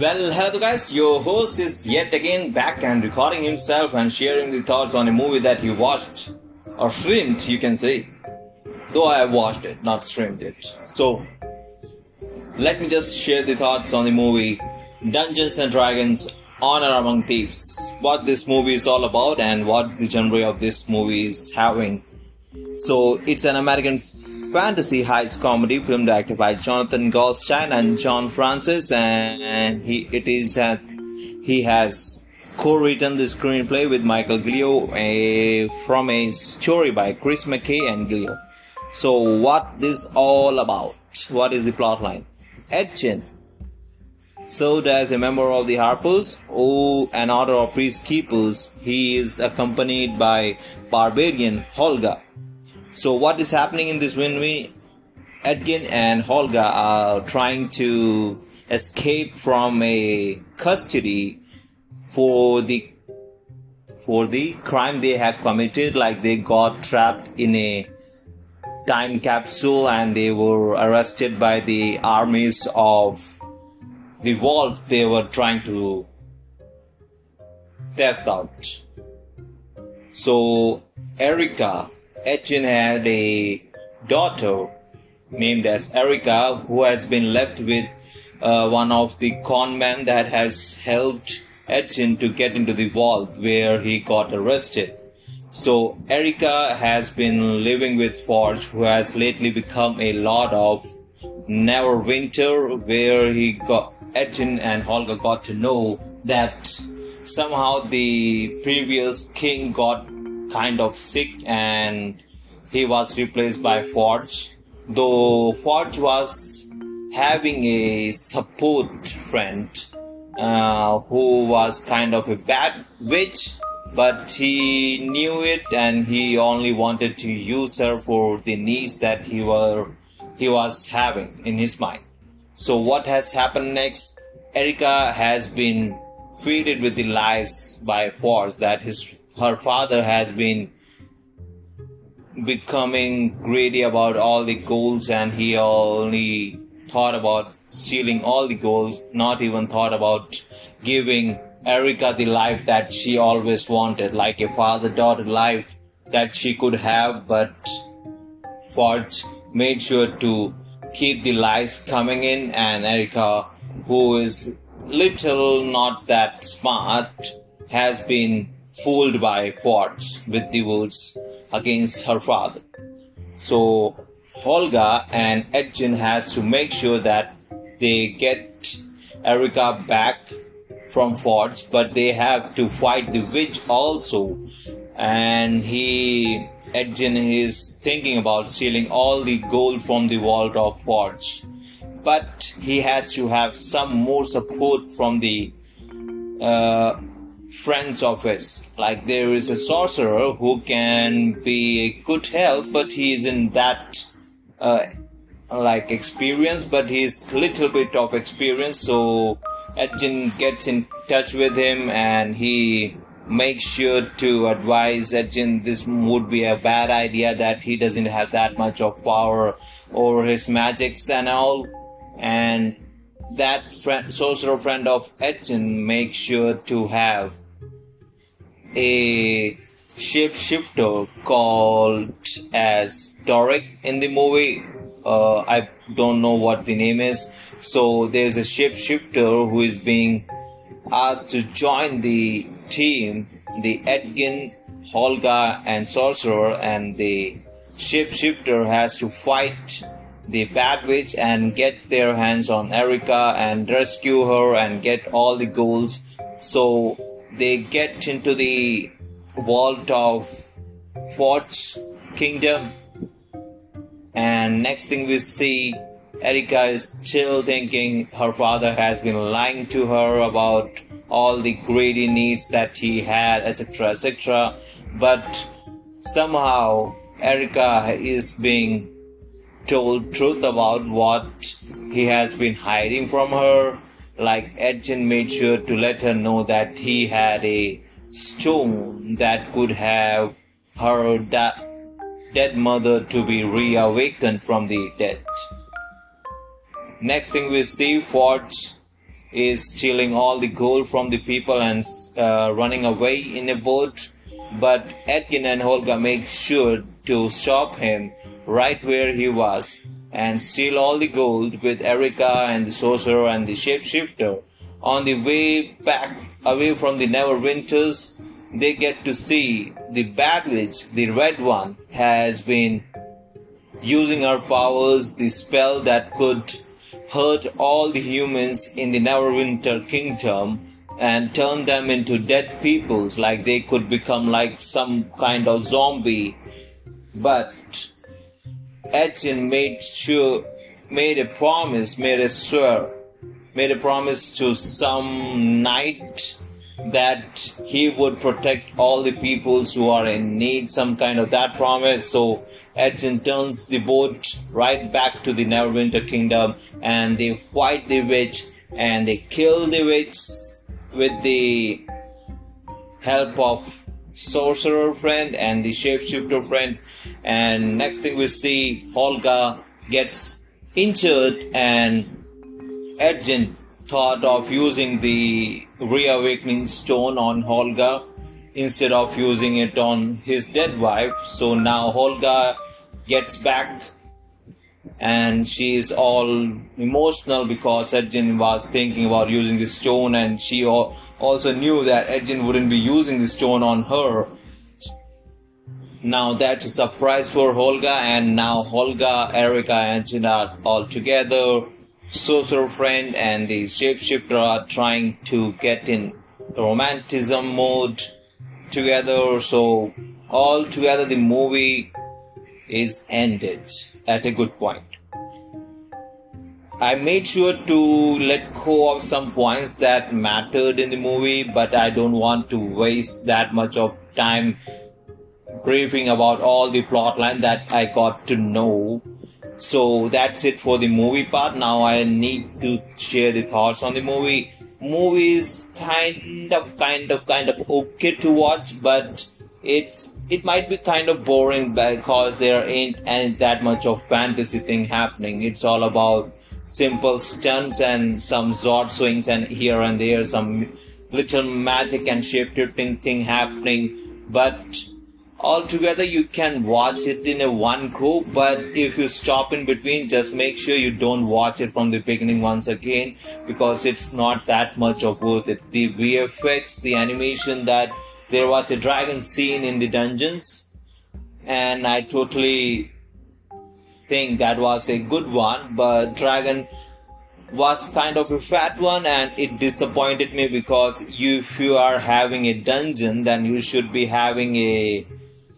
Well, hello guys, your host is yet again back and recording himself and sharing the thoughts on a movie that he watched or streamed, you can say. Though I have watched it, not streamed it. So, let me just share the thoughts on the movie Dungeons and Dragons Honor Among Thieves. What this movie is all about and what the genre of this movie is having. So, it's an American fantasy heist comedy film directed by Jonathan Goldstein and John Francis, and he it is uh, he has co-written the screenplay with Michael Gilio a, from a story by Chris McKay and Gilio. So, what this all about? What is the plot line? Edgin served as a member of the Harpers, or an order of peacekeepers. He is accompanied by barbarian Holga, so what is happening in this movie? Edgin and Holga are trying to escape from a custody for the for the crime they have committed like they got trapped in a time capsule and they were arrested by the armies of the vault they were trying to theft out so Erica Edgin had a daughter named as Erica who has been left with uh, one of the con men that has helped Edgin to get into the vault where he got arrested. So Erica has been living with Forge who has lately become a lord of Neverwinter where he got Edgin and Holga got to know that somehow the previous king got kind of sick and he was replaced by Forge. Though Forge was having a support friend uh, who was kind of a bad witch, but he knew it and he only wanted to use her for the needs that he were he was having in his mind. So what has happened next? Erica has been fed with the lies by Forge that his her father has been becoming greedy about all the goals and he only thought about stealing all the goals not even thought about giving erica the life that she always wanted like a father daughter life that she could have but forge made sure to keep the lies coming in and erica who is little not that smart has been fooled by Forge with the words against her father. So Holga and Edgin has to make sure that they get Erica back from Forge, but they have to fight the witch also. And he Edgin is thinking about stealing all the gold from the vault of Forge. But he has to have some more support from the uh, friends of his. Like there is a sorcerer who can be a good help, but he isn't that uh, like experienced, but he's little bit of experience. So Edgin gets in touch with him and he makes sure to advise Edgin this would be a bad idea that he doesn't have that much of power over his magics and all and that friend, sorcerer friend of Edgin makes sure to have a shapeshifter called as Doric in the movie. Uh, I don't know what the name is. So there's a shapeshifter who is being asked to join the team, the Edgin, Holga, and Sorcerer, and the shapeshifter has to fight the Bad Witch and get their hands on Erica and rescue her and get all the goals. So they get into the vault of Forge Kingdom, and next thing we see, Erica is still thinking her father has been lying to her about all the greedy needs that he had, etc. etc. But somehow Erica is being told truth about what he has been hiding from her like Edgin made sure to let her know that he had a stone that could have her da- dead mother to be reawakened from the dead. Next thing we see, Forge is stealing all the gold from the people and uh, running away in a boat. But Edgin and Holga make sure to stop him right where he was and steal all the gold with Erica and the sorcerer and the shapeshifter. On the way back away from the Neverwinters, they get to see the bad witch, the red one, has been using her powers, the spell that could hurt all the humans in the Neverwinter Kingdom and turn them into dead peoples, like they could become like some kind of zombie. But Edgin made sure, made a promise, made a swear, made a promise to some knight that he would protect all the peoples who are in need, some kind of that promise. So Edgin turns the boat right back to the Neverwinter Kingdom and they fight the witch and they kill the witch with the help of sorcerer friend and the shapeshifter friend and next thing we see Holga gets injured and Edgin thought of using the reawakening stone on Holga instead of using it on his dead wife. So now Holga gets back and she is all emotional because Edgin was thinking about using the stone and she also knew that Edgin wouldn't be using the stone on her. Now that's a surprise for Holga and now Holga, Erica and Edgin all together. Sorcerer friend and the shapeshifter are trying to get in romanticism mode together so all together the movie is ended at a good point. I made sure to let go of some points that mattered in the movie, but I don't want to waste that much of time briefing about all the plotline that I got to know. So that's it for the movie part. Now I need to share the thoughts on the movie. Movie is kind of, kind of, kind of okay to watch, but it's it might be kind of boring because there ain't ain't that much of fantasy thing happening. It's all about simple stunts and some Zord swings and here and there some little magic and shape-shifting thing happening. But altogether you can watch it in a one go but if you stop in between just make sure you don't watch it from the beginning once again because it's not that much of worth it. The vfx the animation that there was a dragon scene in the dungeons and i totally think that was a good one but dragon was kind of a fat one and it disappointed me because if you are having a dungeon then you should be having a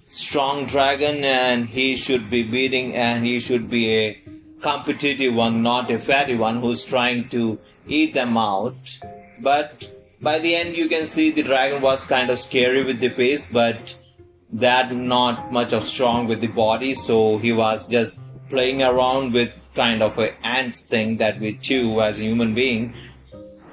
strong dragon and he should be beating and he should be a competitive one not a fatty one who's trying to eat them out. But by the end you can see the dragon was kind of scary with the face but that not much of strong with the body. So he was just playing around with kind of a ants thing that we chew as a human being.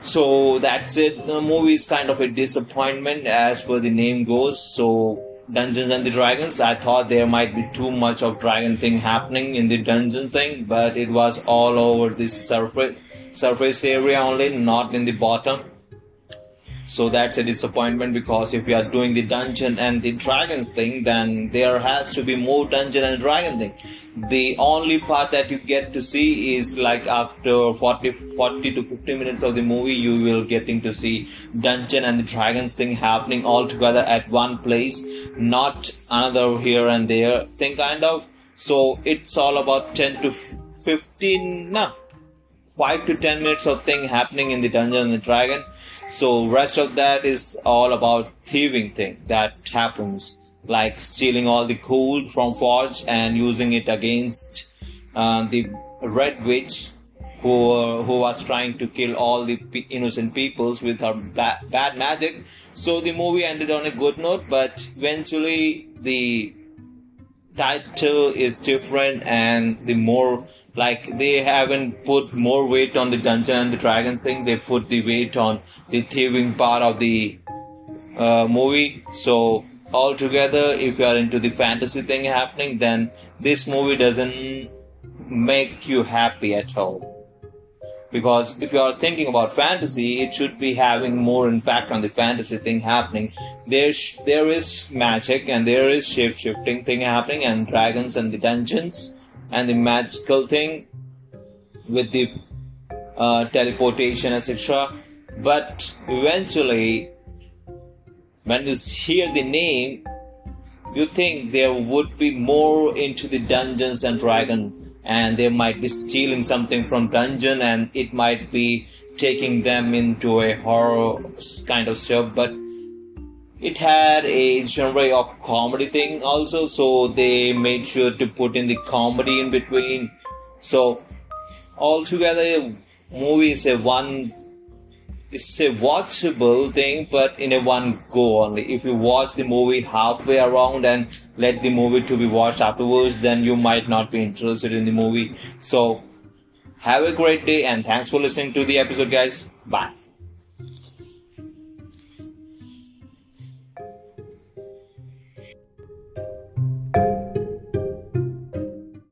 So that's it. The movie is kind of a disappointment as per the name goes. So dungeons and the dragons. I thought there might be too much of dragon thing happening in the dungeon thing but it was all over the surface surface area only not in the bottom so that's a disappointment because if you are doing the dungeon and the dragons thing then there has to be more dungeon and dragon thing. The only part that you get to see is like after 40 40 to 50 minutes of the movie you will getting to see dungeon and the dragons thing happening all together at one place not another here and there thing kind of. So it's all about 10 to 15 no 5 to 10 minutes of thing happening in the dungeon and the dragon so rest of that is all about thieving thing that happens, like stealing all the gold from Forge and using it against uh, the Red Witch, who uh, who was trying to kill all the innocent peoples with her bad, bad magic. So the movie ended on a good note, but eventually the title is different and the more like they haven't put more weight on the dungeon and the dragon thing. They put the weight on the thieving part of the uh, movie. So altogether if you are into the fantasy thing happening then this movie doesn't make you happy at all because if you are thinking about fantasy it should be having more impact on the fantasy thing happening. There sh- there is magic and there is shape shifting thing happening and dragons and the dungeons and the magical thing with the uh, teleportation etc but eventually when you hear the name you think there would be more into the dungeons and dragon and they might be stealing something from dungeon and it might be taking them into a horror kind of stuff but it had a genre of comedy thing also so they made sure to put in the comedy in between. So altogether movie is a one it's a watchable thing but in a one go only. If you watch the movie halfway around and let the movie to be watched afterwards then you might not be interested in the movie. So have a great day and thanks for listening to the episode guys. Bye